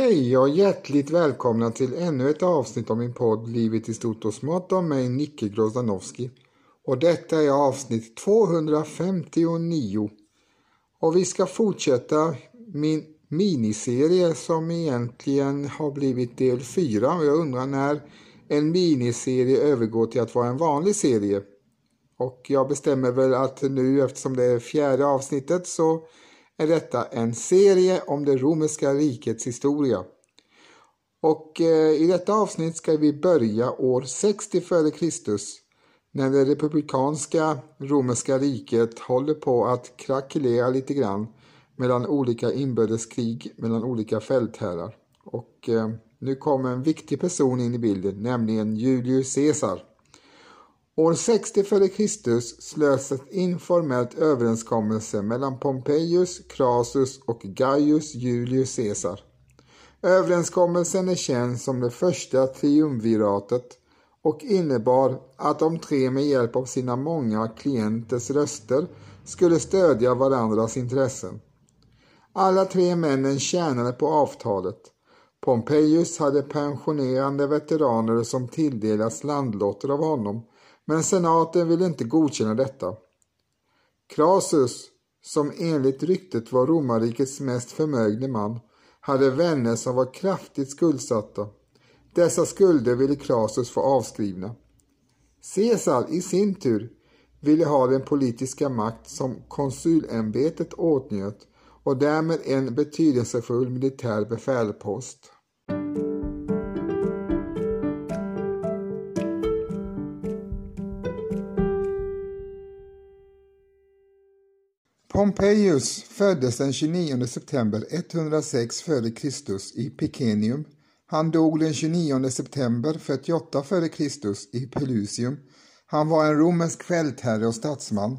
Hej och hjärtligt välkomna till ännu ett avsnitt av min podd Livet i stort och smått av mig Nicke Grozdanowski. Och detta är avsnitt 259. Och vi ska fortsätta min miniserie som egentligen har blivit del 4 och jag undrar när en miniserie övergår till att vara en vanlig serie. Och jag bestämmer väl att nu eftersom det är fjärde avsnittet så är detta en serie om det romerska rikets historia. Och eh, i detta avsnitt ska vi börja år 60 f.Kr. när det republikanska romerska riket håller på att krackelera lite grann mellan olika inbördeskrig mellan olika fältherrar. Och eh, nu kommer en viktig person in i bilden, nämligen Julius Caesar. År 60 f.Kr. slöts ett informellt överenskommelse mellan Pompejus, Crassus och Gaius Julius Caesar. Överenskommelsen är känd som det första triumviratet och innebar att de tre med hjälp av sina många klienters röster skulle stödja varandras intressen. Alla tre männen tjänade på avtalet. Pompejus hade pensionerande veteraner som tilldelats landlotter av honom men senaten ville inte godkänna detta. Crassus, som enligt ryktet var romarrikets mest förmögne man, hade vänner som var kraftigt skuldsatta. Dessa skulder ville Crassus få avskrivna. Caesar i sin tur ville ha den politiska makt som konsulämbetet åtnjöt och därmed en betydelsefull militär befälpost. Pompejus föddes den 29 september 106 f.Kr. i Picenium. Han dog den 29 september 48 f.Kr. i Pelusium. Han var en romersk fältherre och statsman.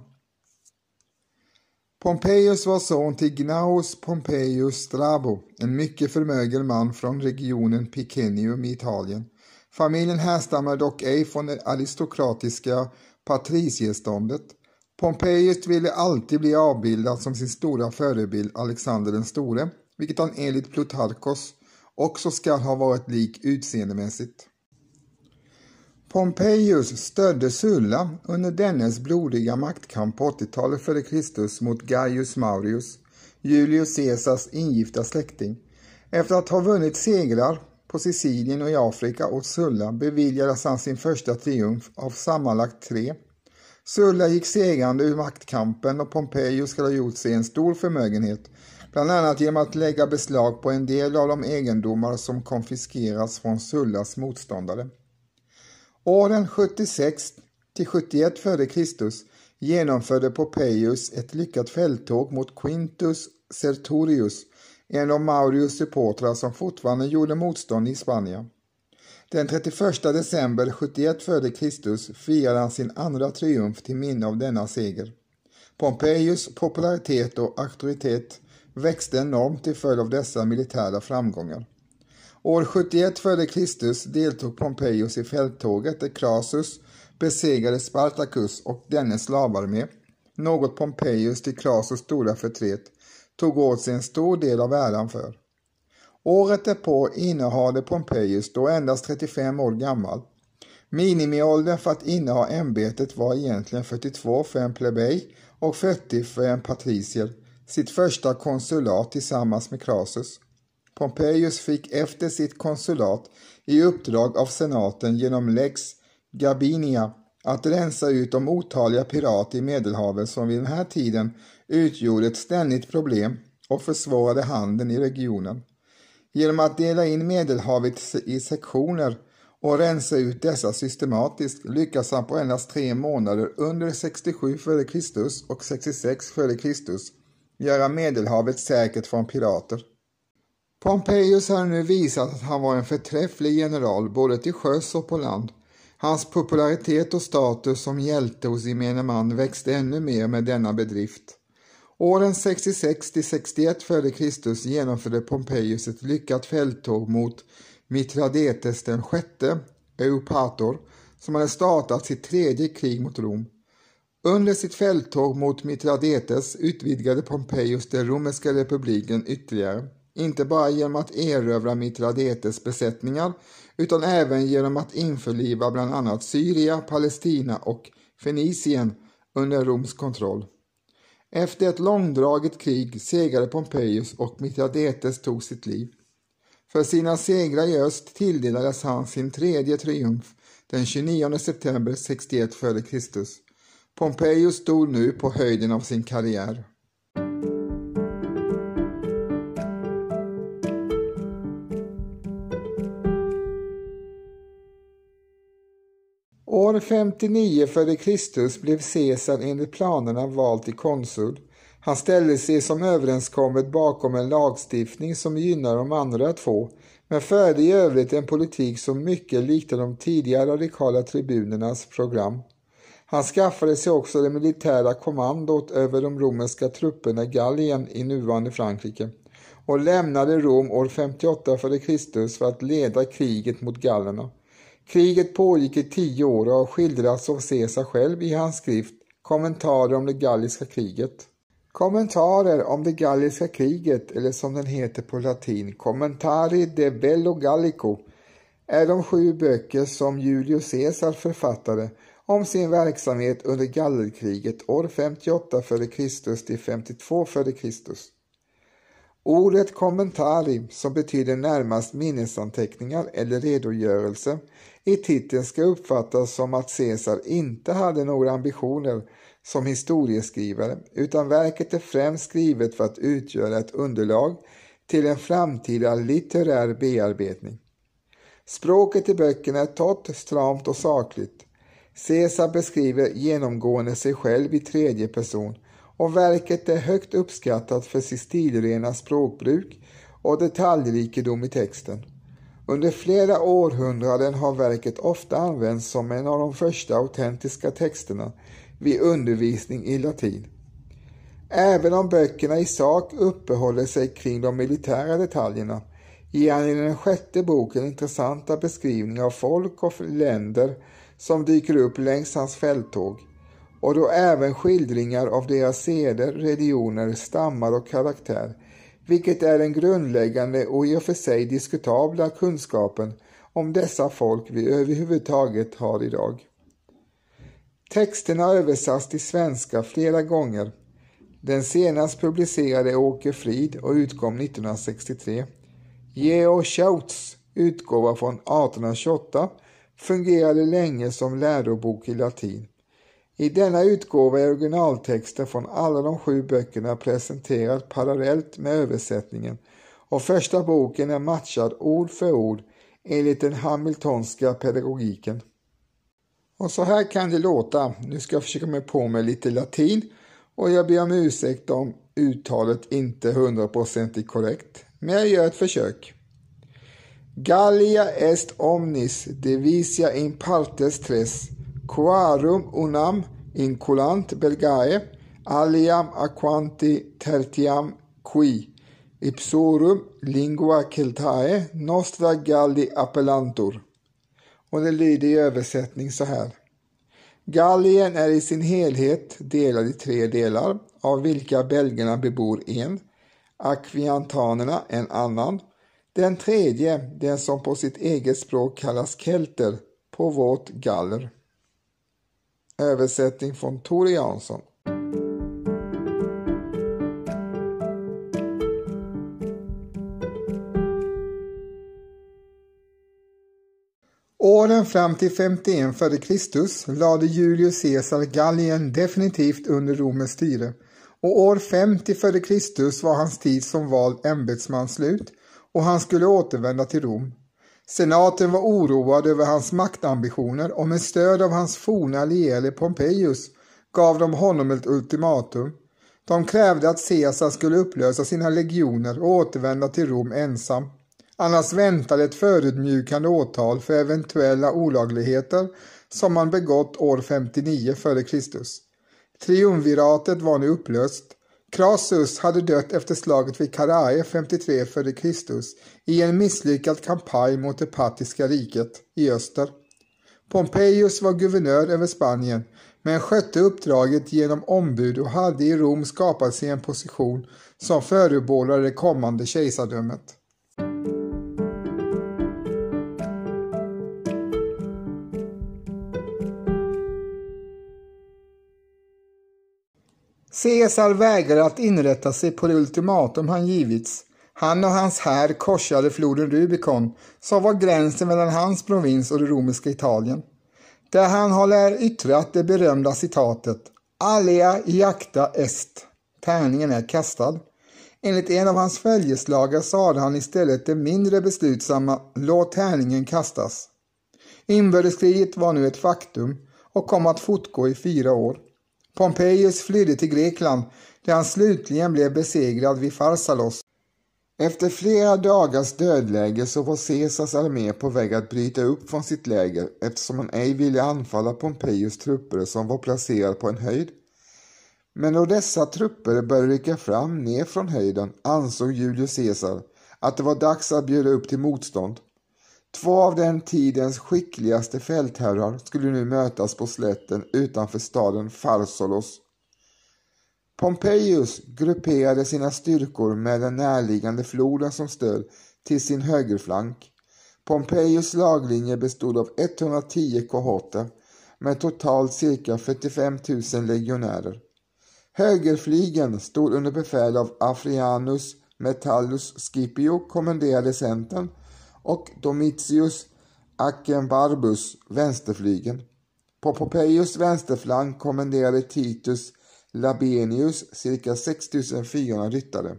Pompejus var son till Gnaus Pompejus Strabo, en mycket förmögen man från regionen Picenium i Italien. Familjen härstammar dock ej från det aristokratiska patricieståndet. Pompejus ville alltid bli avbildad som sin stora förebild Alexander den store, vilket han enligt Plutarkos också ska ha varit lik utseendemässigt. Pompejus stödde Sulla under dennes blodiga maktkamp på 80-talet före Kristus mot Gaius Maurius, Julius Caesars ingifta släkting. Efter att ha vunnit segrar på Sicilien och i Afrika åt Sulla beviljades han sin första triumf av sammanlagt tre Sulla gick segrande ur maktkampen och Pompejus skulle ha gjort sig en stor förmögenhet, bland annat genom att lägga beslag på en del av de egendomar som konfiskeras från Sullas motståndare. Åren 76 till 71 f.Kr. genomförde Pompejus ett lyckat fälttåg mot Quintus Sertorius, en av Maurius supportrar som fortfarande gjorde motstånd i Spanien. Den 31 december 71 före Kristus firade han sin andra triumf till minne av denna seger. Pompejus popularitet och auktoritet växte enormt till följd av dessa militära framgångar. År 71 före Kristus deltog Pompejus i fälttåget där Crassus besegrade Spartacus och dennes slavarmé, något Pompejus till Crassus stora förtret tog åt sig en stor del av äran för. Året därpå innehade Pompejus, då endast 35 år gammal. Minimiåldern för att inneha ämbetet var egentligen 42 för en plebej och 40 för en patricier, sitt första konsulat tillsammans med Crassus. Pompejus fick efter sitt konsulat i uppdrag av senaten genom lex Gabinia att rensa ut de otaliga pirater i Medelhavet som vid den här tiden utgjorde ett ständigt problem och försvårade handeln i regionen. Genom att dela in Medelhavet i sektioner och rensa ut dessa systematiskt lyckas han på endast tre månader under 67 f.Kr. och 66 f.Kr. göra Medelhavet säkert från pirater. Pompejus har nu visat att han var en förträfflig general både till sjöss och på land. Hans popularitet och status som hjälte hos gemene man växte ännu mer med denna bedrift. Åren 66 till 61 f.Kr. genomförde Pompejus ett lyckat fälttåg mot Mitradetes den sjätte, Eupator, som hade startat sitt tredje krig mot Rom. Under sitt fälttåg mot Mitradetes utvidgade Pompejus den romerska republiken ytterligare. inte bara genom att erövra Mitradetes besättningar utan även genom att införliva bland annat Syria, Palestina och Fenicien under Roms kontroll. Efter ett långdraget krig segrade Pompejus och Mithradates tog sitt liv. För sina segrar i öst tilldelades han sin tredje triumf den 29 september 61 f.Kr. Pompejus stod nu på höjden av sin karriär. 59 f.Kr. blev Caesar enligt planerna vald till konsul. Han ställde sig som överenskommet bakom en lagstiftning som gynnar de andra två, men förde i övrigt en politik som mycket liknade de tidigare radikala tribunernas program. Han skaffade sig också det militära kommandot över de romerska trupperna i Gallien i nuvarande Frankrike och lämnade Rom år 58 f.Kr. för att leda kriget mot gallerna. Kriget pågick i tio år och har skildrats av Caesar själv i hans skrift Kommentarer om det galliska kriget. Kommentarer om det galliska kriget, eller som den heter på latin, Commentari de Bello Gallico, är de sju böcker som Julius Caesar författade om sin verksamhet under gallerkriget år 58 f.Kr. till 52 f.Kr. Ordet kommentari, som betyder närmast minnesanteckningar eller redogörelse, i titeln ska uppfattas som att Caesar inte hade några ambitioner som historieskrivare utan verket är främst skrivet för att utgöra ett underlag till en framtida litterär bearbetning. Språket i böckerna är torrt, stramt och sakligt. Caesar beskriver genomgående sig själv i tredje person och verket är högt uppskattat för sitt stilrena språkbruk och detaljrikedom i texten. Under flera århundraden har verket ofta använts som en av de första autentiska texterna vid undervisning i latin. Även om böckerna i sak uppehåller sig kring de militära detaljerna ger han i den sjätte boken intressanta beskrivningar av folk och länder som dyker upp längs hans fälttåg och då även skildringar av deras seder, religioner, stammar och karaktär, vilket är den grundläggande och i och för sig diskutabla kunskapen om dessa folk vi överhuvudtaget har idag. Texterna har översatts till svenska flera gånger. Den senast publicerade Åke Frid och utkom 1963. Georg Schauts utgåva från 1828 fungerade länge som lärobok i latin. I denna utgåva är originaltexten från alla de sju böckerna presenterad parallellt med översättningen och första boken är matchad ord för ord enligt den hamiltonska pedagogiken. Och så här kan det låta. Nu ska jag försöka mig på med lite latin och jag ber om ursäkt om uttalet inte är hundraprocentigt korrekt, men jag gör ett försök. Gallia est omnis divisia in partes tres, quarum unam inculant belgae, aliam aquanti tertiam qui, ipsorum lingua celtae nostra Galli appellantur och det lyder i översättning så här. Gallien är i sin helhet delad i tre delar, av vilka belgarna bebor en, akviantanerna en annan, den tredje, den som på sitt eget språk kallas kelter, på vårt galler. Översättning från Tore Jansson. Åren fram till 51 f.Kr. lade Julius Caesar Gallien definitivt under Romens styre och år 50 f.Kr. var hans tid som vald ämbetsman slut och han skulle återvända till Rom. Senaten var oroad över hans maktambitioner och med stöd av hans forna allierade Pompejus gav de honom ett ultimatum. De krävde att Caesar skulle upplösa sina legioner och återvända till Rom ensam. Annars väntade ett förödmjukande åtal för eventuella olagligheter som han begått år 59 f.Kr. Triumviratet var nu upplöst. Crassus hade dött efter slaget vid Karae 53 f.Kr. i en misslyckad kampanj mot det partiska riket i öster. Pompejus var guvernör över Spanien men skötte uppdraget genom ombud och hade i Rom skapat sig en position som förebådade det kommande kejsardömet. Caesar vägrade att inrätta sig på det ultimatum han givits. Han och hans här korsade floden Rubicon, som var gränsen mellan hans provins och det romerska Italien. Där han har lär yttrat det berömda citatet Alia iacta est. Tärningen är kastad. Enligt en av hans följeslagare sade han istället det mindre beslutsamma Låt tärningen kastas. Inbördeskriget var nu ett faktum och kom att fortgå i fyra år. Pompejus flydde till Grekland där han slutligen blev besegrad vid Farsalos. Efter flera dagars dödläge så var Caesars armé på väg att bryta upp från sitt läger eftersom han ej ville anfalla Pompejus trupper som var placerade på en höjd. Men då dessa trupper började rycka fram ner från höjden ansåg Julius Caesar att det var dags att bjuda upp till motstånd. Två av den tidens skickligaste fältherrar skulle nu mötas på slätten utanför staden Farsolos. Pompejus grupperade sina styrkor med den närliggande floden som stöd till sin högerflank. Pompejus laglinje bestod av 110 kohorter med totalt cirka 45 000 legionärer. Högerflygen stod under befäl av Afrianus Metallus Scipio kommenderade centern och Domitius Akenbarbus vänsterflygen. På Pompejus vänsterflank kommenderade Titus Labenius cirka 6400 ryttare.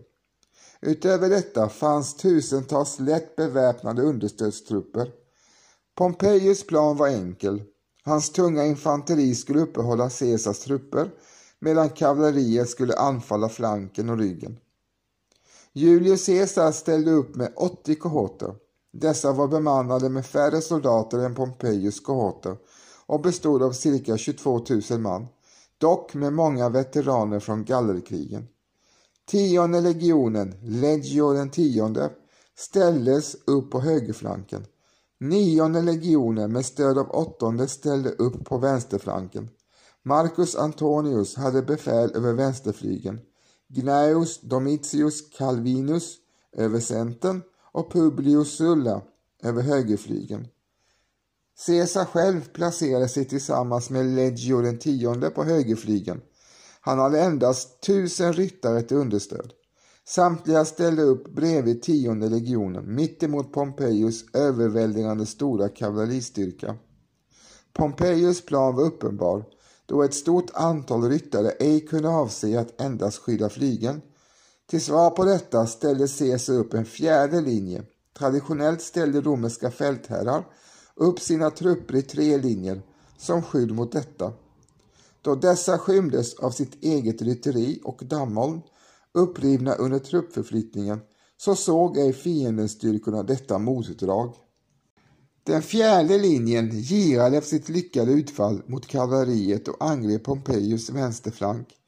Utöver detta fanns tusentals lätt beväpnade understödstrupper. Pompejus plan var enkel. Hans tunga infanteri skulle uppehålla Caesars trupper medan kavalleriet skulle anfalla flanken och ryggen. Julius Caesar ställde upp med 80 kohorter. Dessa var bemannade med färre soldater än Pompejus kohorter och bestod av cirka 22 000 man, dock med många veteraner från gallerkrigen. Tionde legionen, Legio den tionde, ställdes upp på högerflanken. Nionde legionen med stöd av åttonde ställde upp på vänsterflanken. Marcus Antonius hade befäl över vänsterflygen, Gnaeus Domitius Calvinus över centern och Publius Sulla över högerflygen. Caesar själv placerade sig tillsammans med Legio den tionde på högerflygen. Han hade endast tusen ryttare till understöd. Samtliga ställde upp bredvid tionde legionen mittemot Pompejus överväldigande stora kavalleristyrka. Pompejus plan var uppenbar då ett stort antal ryttare ej kunde avse att endast skydda flygen. Till svar på detta ställde Caesar upp en fjärde linje. Traditionellt ställde romerska fältherrar upp sina trupper i tre linjer som skydd mot detta. Då dessa skymdes av sitt eget rytteri och dammoln upprivna under truppförflyttningen så såg ej fiendens detta motdrag. Den fjärde linjen girade efter sitt lyckade utfall mot kavalleriet och angrep Pompejus vänsterflank.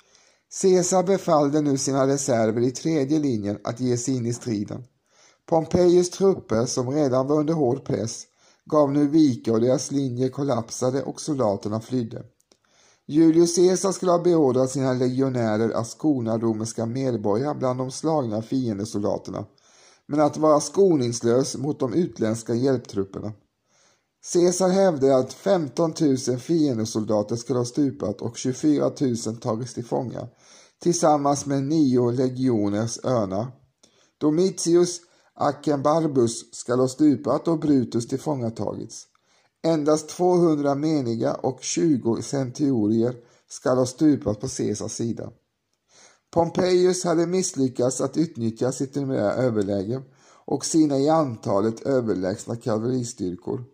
Caesar befallde nu sina reserver i tredje linjen att ge sig in i striden. Pompejus trupper, som redan var under hård press, gav nu vika och deras linje kollapsade och soldaterna flydde. Julius Caesar skulle ha beordrat sina legionärer att skona romerska medborgare bland de slagna fiendesoldaterna, men att vara skoningslös mot de utländska hjälptrupperna. Caesar hävdade att 15 000 fiendesoldater skulle ha stupat och 24 000 tagits till fånga, tillsammans med nio legioners örnar. Domitius Akenbarbus skall ha stupat och Brutus tillfångatagits. Endast 200 meniga och 20 centurier skall ha stupat på Caesars sida. Pompejus hade misslyckats att utnyttja sitt numerära överläge och sina i antalet överlägsna kavalleristyrkor.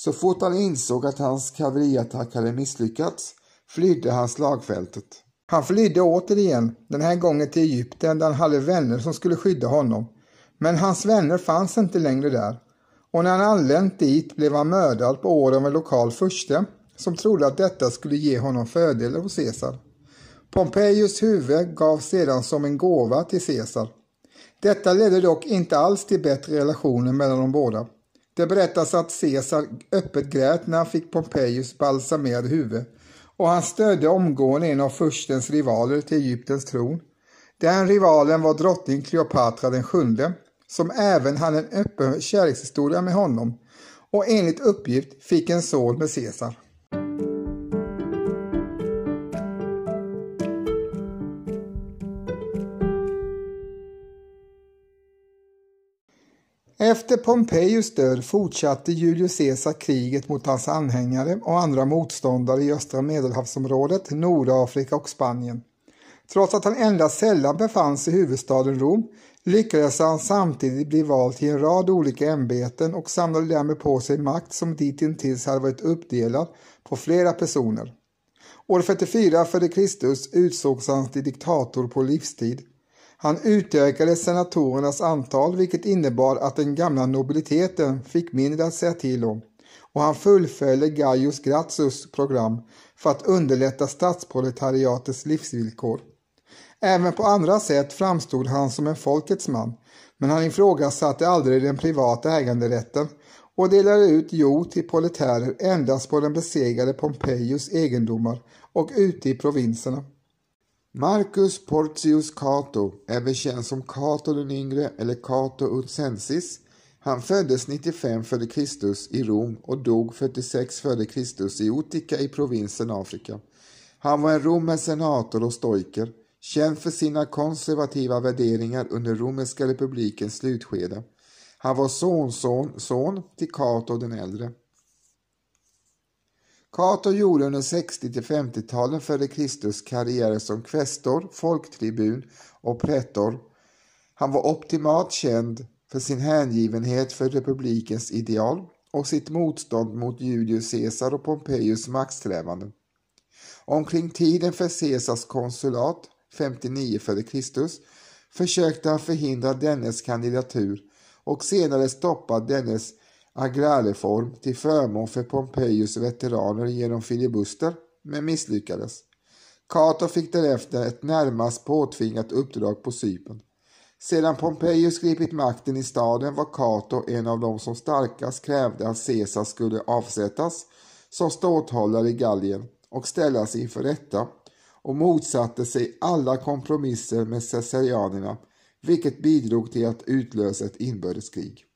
Så fort han insåg att hans kavalleriattack hade misslyckats flydde han slagfältet. Han flydde återigen, den här gången till Egypten där han hade vänner som skulle skydda honom. Men hans vänner fanns inte längre där och när han anlänt dit blev han mördad på åren av en lokal furste som trodde att detta skulle ge honom fördelar hos Caesar. Pompejus huvud gavs sedan som en gåva till Caesar. Detta ledde dock inte alls till bättre relationer mellan de båda. Det berättas att Caesar öppet grät när han fick Pompejus balsamerade huvud och han stödde omgående en av furstens rivaler till Egyptens tron. Den rivalen var drottning Kleopatra den sjunde, som även hade en öppen kärlekshistoria med honom och enligt uppgift fick en son med Caesar. Efter Pompejus död fortsatte Julius Caesar kriget mot hans anhängare och andra motståndare i östra medelhavsområdet, Nordafrika och Spanien. Trots att han endast sällan befann sig i huvudstaden Rom lyckades han samtidigt bli vald till en rad olika ämbeten och samlade därmed på sig makt som ditintills hade varit uppdelad på flera personer. År 44 f.Kr. utsågs han till diktator på livstid. Han utökade senatorernas antal vilket innebar att den gamla nobiliteten fick mindre att säga till om och han fullföljde Gaius Gracchus program för att underlätta statsproletariatets livsvillkor. Även på andra sätt framstod han som en folkets man, men han ifrågasatte aldrig den privata äganderätten och delade ut jord till proletärer endast på den besegrade Pompejus egendomar och ute i provinserna. Marcus Porcius Cato, även känd som Cato den yngre eller Cato Utsensis, han föddes 95 f.Kr. i Rom och dog 46 f.Kr. i Utica i provinsen Afrika. Han var en romersk senator och stoiker, känd för sina konservativa värderingar under romerska republikens slutskede. Han var sonson son till Cato den äldre. Cato gjorde under 60 till 50-talen före Kristus karriär som kvästor, folktribun och pretor. Han var optimalt känd för sin hängivenhet för republikens ideal och sitt motstånd mot Julius Caesar och Pompejus maktsträvanden. Omkring tiden för Caesars konsulat, 59 f.Kr., försökte han förhindra dennes kandidatur och senare stoppa dennes agrärreform till förmån för Pompejus veteraner genom filibuster, men misslyckades. Cato fick därefter ett närmast påtvingat uppdrag på Cypern. Sedan Pompejus gripit makten i staden var Cato en av de som starkast krävde att Caesar skulle avsättas som ståthållare i Gallien och ställas inför rätta och motsatte sig alla kompromisser med caesarianerna vilket bidrog till att utlösa ett inbördeskrig.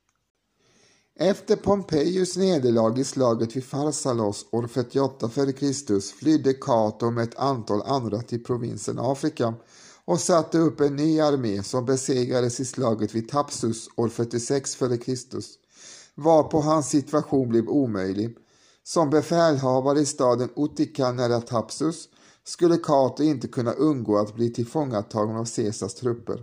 Efter Pompejus nederlag i slaget vid Farsalos år 48 f.Kr. flydde Cato med ett antal andra till provinsen Afrika och satte upp en ny armé som besegrades i slaget vid Tapsus år 46 f.Kr. varpå hans situation blev omöjlig. Som befälhavare i staden Utica nära Tapsus skulle Cato inte kunna undgå att bli tillfångatagen av Caesars trupper.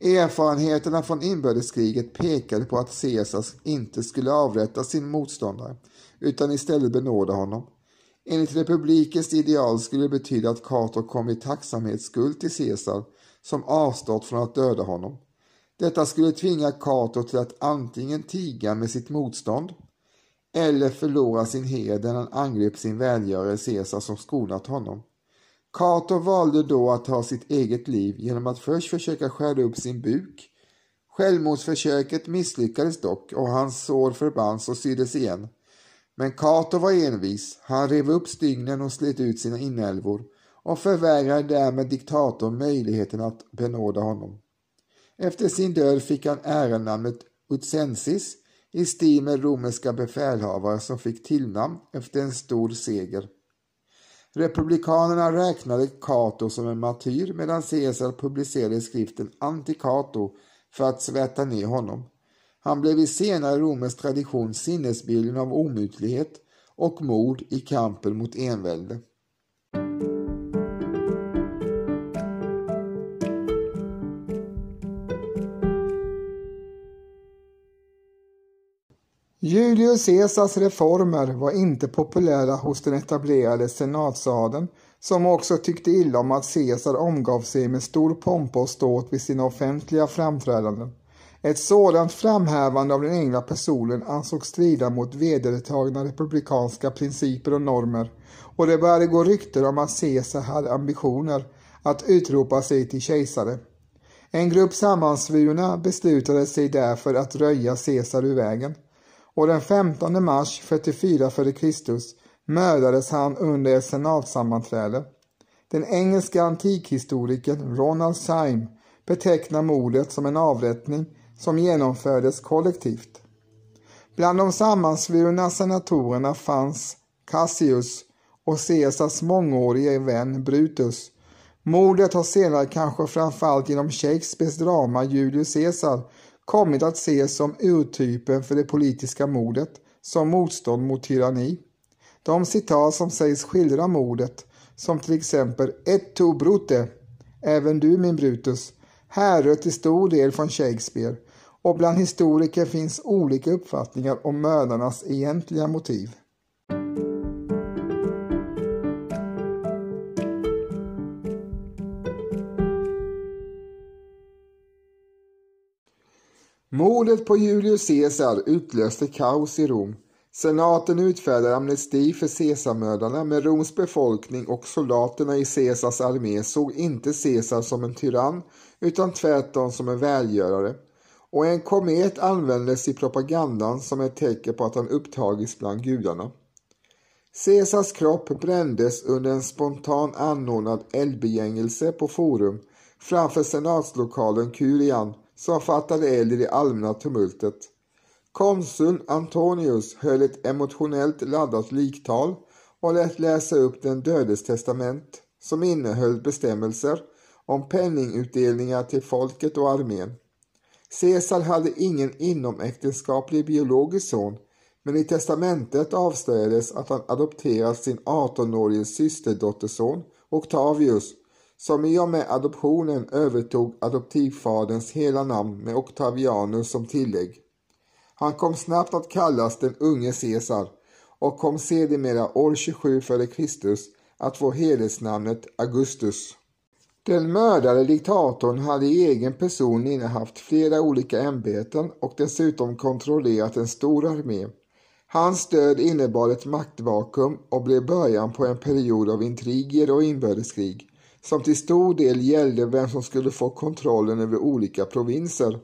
Erfarenheterna från inbördeskriget pekade på att Caesar inte skulle avrätta sin motståndare utan istället benåda honom. Enligt republikens ideal skulle det betyda att Cato kom i tacksamhetsskuld till Caesar som avstått från att döda honom. Detta skulle tvinga Cato till att antingen tiga med sitt motstånd eller förlora sin heder när han angrep sin välgörare Caesar som skonat honom. Cato valde då att ta sitt eget liv genom att först försöka skära upp sin buk. Självmordsförsöket misslyckades dock och hans sår förbands och syddes igen. Men Cato var envis. Han rev upp stygnen och slet ut sina inälvor och förvägrade därmed diktatorn möjligheten att benåda honom. Efter sin död fick han ärenamnet Utsensis i stil med romerska befälhavare som fick tillnamn efter en stor seger. Republikanerna räknade Cato som en martyr medan Caesar publicerade skriften Anti-Cato för att sväta ner honom. Han blev i senare romersk tradition sinnesbilden av omutlighet och mod i kampen mot envälde. Julius Caesars reformer var inte populära hos den etablerade senatsadeln som också tyckte illa om att Caesar omgav sig med stor pompa och ståt vid sina offentliga framträdanden. Ett sådant framhävande av den egna personen ansågs strida mot vedertagna republikanska principer och normer och det började gå rykten om att Caesar hade ambitioner att utropa sig till kejsare. En grupp sammansvurna beslutade sig därför att röja Caesar ur vägen och den 15 mars 44 f.Kr. mördades han under ett senatsammanträde. Den engelska antikhistorikern Ronald Syme betecknar mordet som en avrättning som genomfördes kollektivt. Bland de sammansvurna senatorerna fanns Cassius och Caesars mångårige vän Brutus. Mordet har senare, kanske framförallt genom Shakespeares drama Julius Caesar, kommit att ses som urtypen för det politiska mordet, som motstånd mot tyranni. De citat som sägs skildra mordet, som till exempel ett tu brute, även du min Brutus, härrör till stor del från Shakespeare och bland historiker finns olika uppfattningar om mördarnas egentliga motiv. Mordet på Julius Caesar utlöste kaos i Rom. Senaten utfärdade amnesti för Caesarmördarna men Roms befolkning och soldaterna i Caesars armé såg inte Caesar som en tyrann utan tvärtom som en välgörare. Och en komet användes i propagandan som ett tecken på att han upptagits bland gudarna. Caesars kropp brändes under en spontan anordnad eldbegängelse på Forum framför senatslokalen Kurian som fattade eld i det allmänna tumultet. Konsul Antonius höll ett emotionellt laddat liktal och lät läsa upp den dödes testament som innehöll bestämmelser om penningutdelningar till folket och armén. Caesar hade ingen inomäktenskaplig biologisk son men i testamentet avslöjades att han adopterat sin 18-årige systerdotterson Octavius som i och med adoptionen övertog adoptivfaderns hela namn med Octavianus som tillägg. Han kom snabbt att kallas den unge Caesar och kom sedermera år 27 f.Kr. att få hedersnamnet Augustus. Den mördade diktatorn hade i egen person innehaft flera olika ämbeten och dessutom kontrollerat en stor armé. Hans död innebar ett maktvakuum och blev början på en period av intriger och inbördeskrig som till stor del gällde vem som skulle få kontrollen över olika provinser.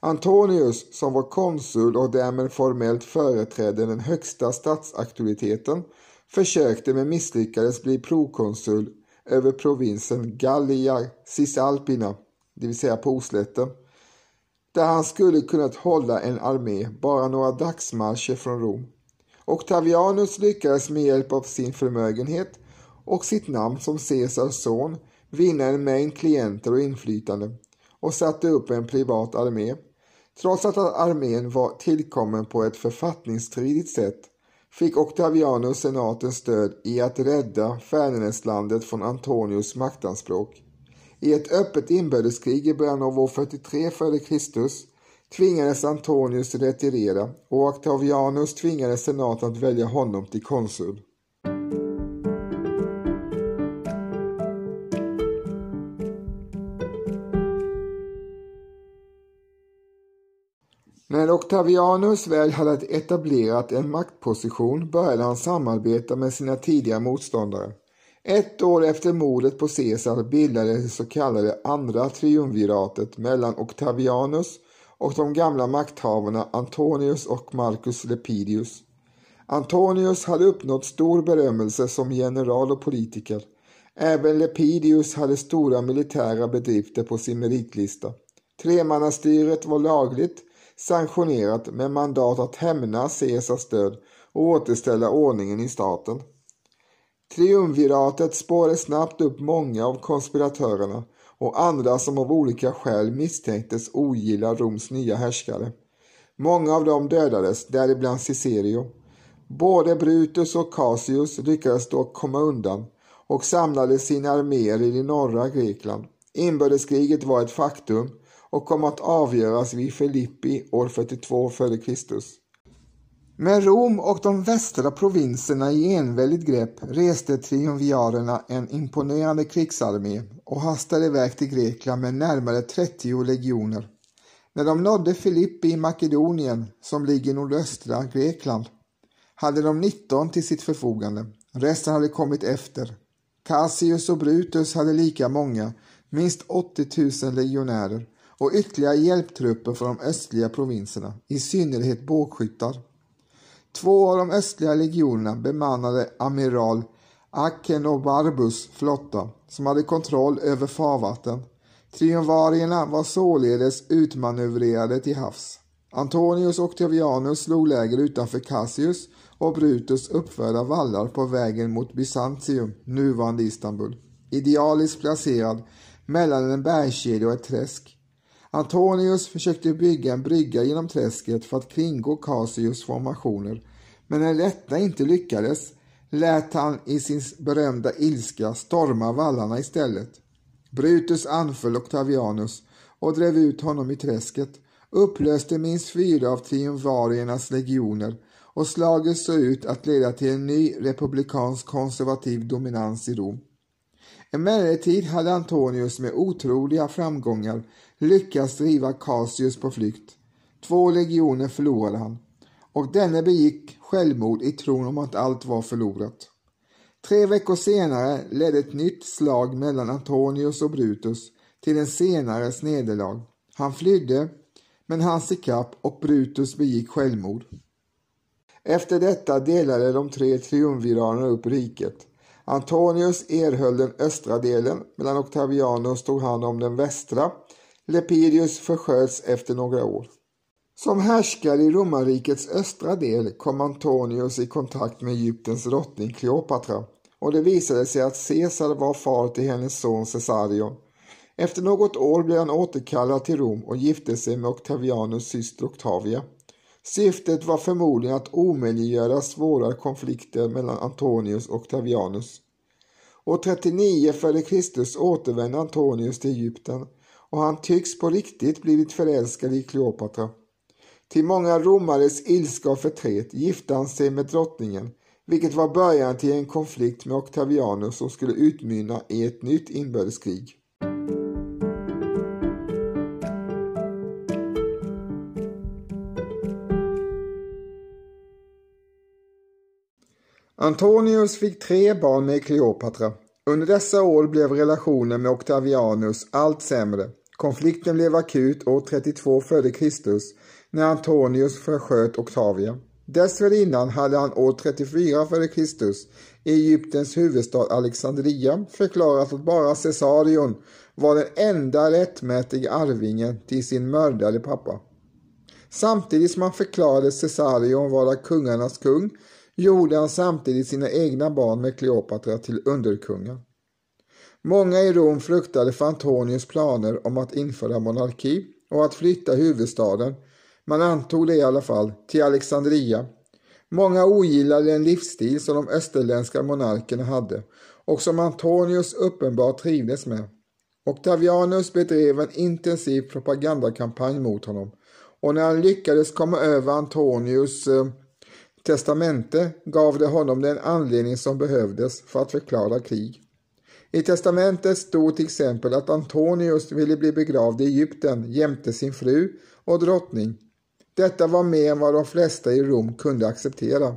Antonius, som var konsul och därmed formellt företrädde den högsta statsauktoriteten, försökte men misslyckades bli prokonsul över provinsen Gallia Cisalpina, det vill säga på oslätten, där han skulle kunnat hålla en armé bara några dagsmarscher från Rom. Octavianus lyckades med hjälp av sin förmögenhet och sitt namn som Caesars son vinna en mängd klienter och inflytande och satte upp en privat armé. Trots att armén var tillkommen på ett författningsstridigt sätt fick Octavianus senatens stöd i att rädda Färnäslandet från Antonius maktanspråk. I ett öppet inbördeskrig i början av år 43 f.Kr. tvingades Antonius retirera och Octavianus tvingade senaten att välja honom till konsul. När Octavianus väl hade etablerat en maktposition började han samarbeta med sina tidigare motståndare. Ett år efter mordet på Caesar bildades det så kallade andra triumviratet mellan Octavianus och de gamla makthavarna Antonius och Marcus Lepidius. Antonius hade uppnått stor berömmelse som general och politiker. Även Lepidius hade stora militära bedrifter på sin meritlista. Tremannastyret var lagligt sanktionerat med mandat att hämna Caesars död och återställa ordningen i staten. Triumviratet spårade snabbt upp många av konspiratörerna och andra som av olika skäl misstänktes ogilla Roms nya härskare. Många av dem dödades, däribland Cicerio. Både Brutus och Cassius lyckades dock komma undan och samlade sina arméer i det norra Grekland. Inbördeskriget var ett faktum och kom att avgöras vid Filippi år 42 f.Kr. Med Rom och de västra provinserna i enväldigt grepp reste triumviarerna en imponerande krigsarmé och hastade iväg till Grekland med närmare 30 legioner. När de nådde Filippi i Makedonien, som ligger i nordöstra Grekland, hade de 19 till sitt förfogande. Resten hade kommit efter. Cassius och Brutus hade lika många, minst 80 000 legionärer och ytterligare hjälptrupper från de östliga provinserna, i synnerhet bågskyttar. Två av de östliga legionerna bemannade amiral Akenobarbus flotta som hade kontroll över farvatten. Triumvarierna var således utmanövrerade till havs. Antonius och Octavianus slog läger utanför Cassius och Brutus uppförda vallar på vägen mot Bysantium, nuvarande Istanbul, idealiskt placerad mellan en bergskedja och ett träsk. Antonius försökte bygga en brygga genom träsket för att kringgå Cassius formationer, men när detta inte lyckades lät han i sin berömda ilska storma vallarna istället. Brutus anföll Octavianus och drev ut honom i träsket, upplöste minst fyra av triumvariernas legioner och slaget såg ut att leda till en ny republikansk konservativ dominans i Rom. Emellertid hade Antonius med otroliga framgångar lyckats driva Cassius på flykt. Två legioner förlorade han och denne begick självmord i tron om att allt var förlorat. Tre veckor senare ledde ett nytt slag mellan Antonius och Brutus till en senares nederlag. Han flydde, men hans ikapp och Brutus begick självmord. Efter detta delade de tre triumviralerna upp riket. Antonius erhöll den östra delen medan Octavianus tog hand om den västra. Lepidus försköts efter några år. Som härskare i romarrikets östra del kom Antonius i kontakt med Egyptens drottning Kleopatra och det visade sig att Caesar var far till hennes son Caesarion. Efter något år blev han återkallad till Rom och gifte sig med Octavianus syster Octavia. Syftet var förmodligen att omöjliggöra svåra konflikter mellan Antonius och Octavianus. År 39 f.Kr. återvände Antonius till Egypten och han tycks på riktigt blivit förälskad i Kleopatra. Till många romares ilska och förtret gifte han sig med drottningen, vilket var början till en konflikt med Octavianus som skulle utmynna i ett nytt inbördeskrig. Antonius fick tre barn med Kleopatra. Under dessa år blev relationen med Octavianus allt sämre. Konflikten blev akut år 32 f.Kr. när Antonius försköt Octavia. Dessförinnan hade han år 34 f.Kr. i Egyptens huvudstad Alexandria förklarat att bara Caesarion var den enda rättmätiga arvingen till sin mördade pappa. Samtidigt som han förklarade Caesarion vara kungarnas kung gjorde han samtidigt sina egna barn med Kleopatra till underkungar. Många i Rom fruktade för Antonius planer om att införa monarki och att flytta huvudstaden, man antog det i alla fall, till Alexandria. Många ogillade den livsstil som de österländska monarkerna hade och som Antonius uppenbart trivdes med. Octavianus bedrev en intensiv propagandakampanj mot honom och när han lyckades komma över Antonius eh, testamente gav det honom den anledning som behövdes för att förklara krig. I testamentet stod till exempel att Antonius ville bli begravd i Egypten jämte sin fru och drottning. Detta var mer än vad de flesta i Rom kunde acceptera.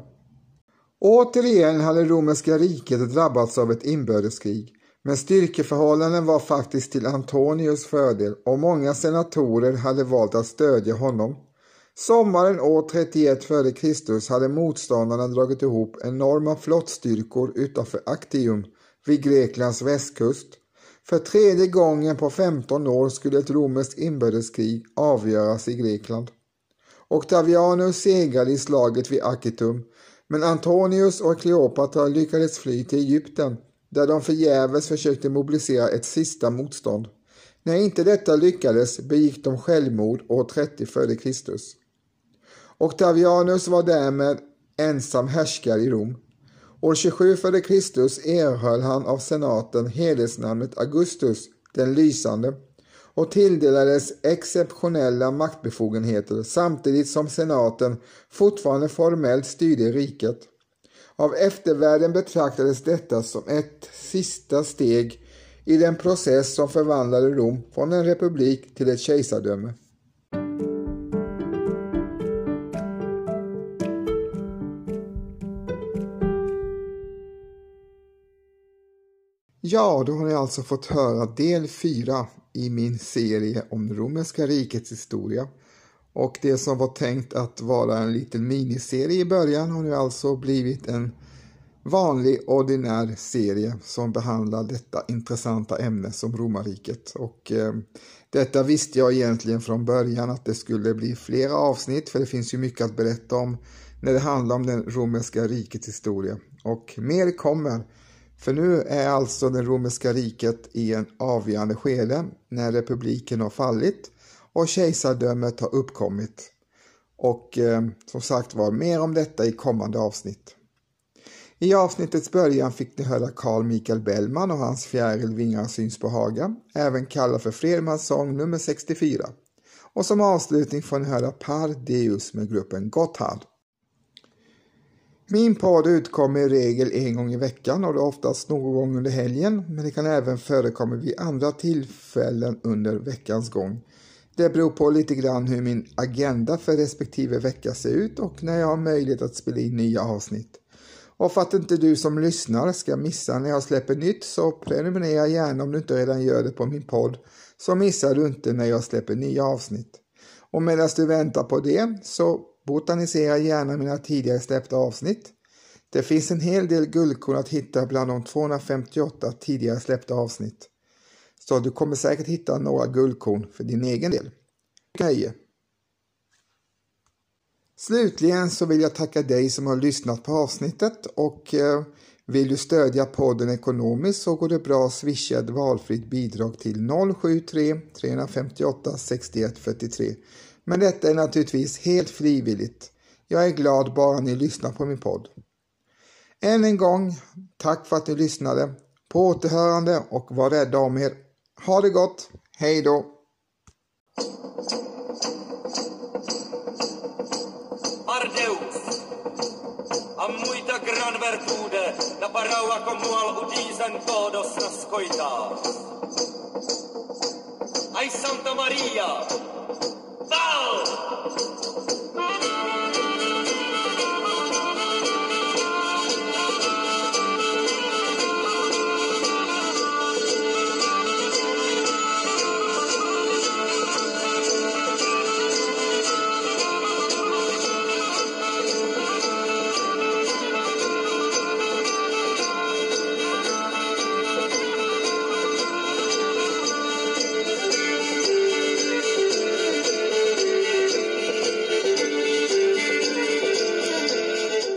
Återigen hade romerska riket drabbats av ett inbördeskrig, men styrkeförhållanden var faktiskt till Antonius fördel och många senatorer hade valt att stödja honom. Sommaren år 31 f.Kr. hade motståndarna dragit ihop enorma flottstyrkor utanför Actium vid Greklands västkust. För tredje gången på 15 år skulle ett romerskt inbördeskrig avgöras i Grekland. Octavianus segrade i slaget vid Akitum, men Antonius och Kleopatra lyckades fly till Egypten där de förgäves försökte mobilisera ett sista motstånd. När inte detta lyckades begick de självmord år 30 f.Kr. Octavianus var därmed ensam härskare i Rom. År 27 f.Kr. erhöll han av senaten hedersnamnet Augustus den lysande och tilldelades exceptionella maktbefogenheter samtidigt som senaten fortfarande formellt styrde riket. Av eftervärlden betraktades detta som ett sista steg i den process som förvandlade Rom från en republik till ett kejsardöme. Ja, då har ni alltså fått höra del 4 i min serie om romerska rikets historia. Och det som var tänkt att vara en liten miniserie i början har nu alltså blivit en vanlig ordinär serie som behandlar detta intressanta ämne som romarriket. Och eh, detta visste jag egentligen från början att det skulle bli flera avsnitt för det finns ju mycket att berätta om när det handlar om den romerska rikets historia. Och mer kommer. För nu är alltså det romerska riket i en avgörande skede när republiken har fallit och kejsardömet har uppkommit. Och eh, som sagt var, mer om detta i kommande avsnitt. I avsnittets början fick ni höra Carl Michael Bellman och hans fjäril Vingar syns på Haga, även kallad för Fredmans sång nummer 64. Och som avslutning får ni höra Par Deus med gruppen Gotthard. Min podd utkommer i regel en gång i veckan och det är oftast någon gång under helgen, men det kan även förekomma vid andra tillfällen under veckans gång. Det beror på lite grann hur min agenda för respektive vecka ser ut och när jag har möjlighet att spela in nya avsnitt. Och för att inte du som lyssnar ska missa när jag släpper nytt så prenumerera gärna om du inte redan gör det på min podd så missar du inte när jag släpper nya avsnitt. Och medan du väntar på det så botanisera gärna mina tidigare släppta avsnitt. Det finns en hel del guldkorn att hitta bland de 258 tidigare släppta avsnitt. Så du kommer säkert hitta några guldkorn för din egen del. Nöje! Slutligen så vill jag tacka dig som har lyssnat på avsnittet och eh, vill du stödja podden ekonomiskt så går det bra att swisha ett valfritt bidrag till 073 358 61 43. Men detta är naturligtvis helt frivilligt. Jag är glad bara ni lyssnar på min podd. Än en gång, tack för att ni lyssnade. På återhörande och var rädda om er. Ha det gott. Hej då! Muita gran vertude paraua comual udisen todos nas. Ai Santa Maria,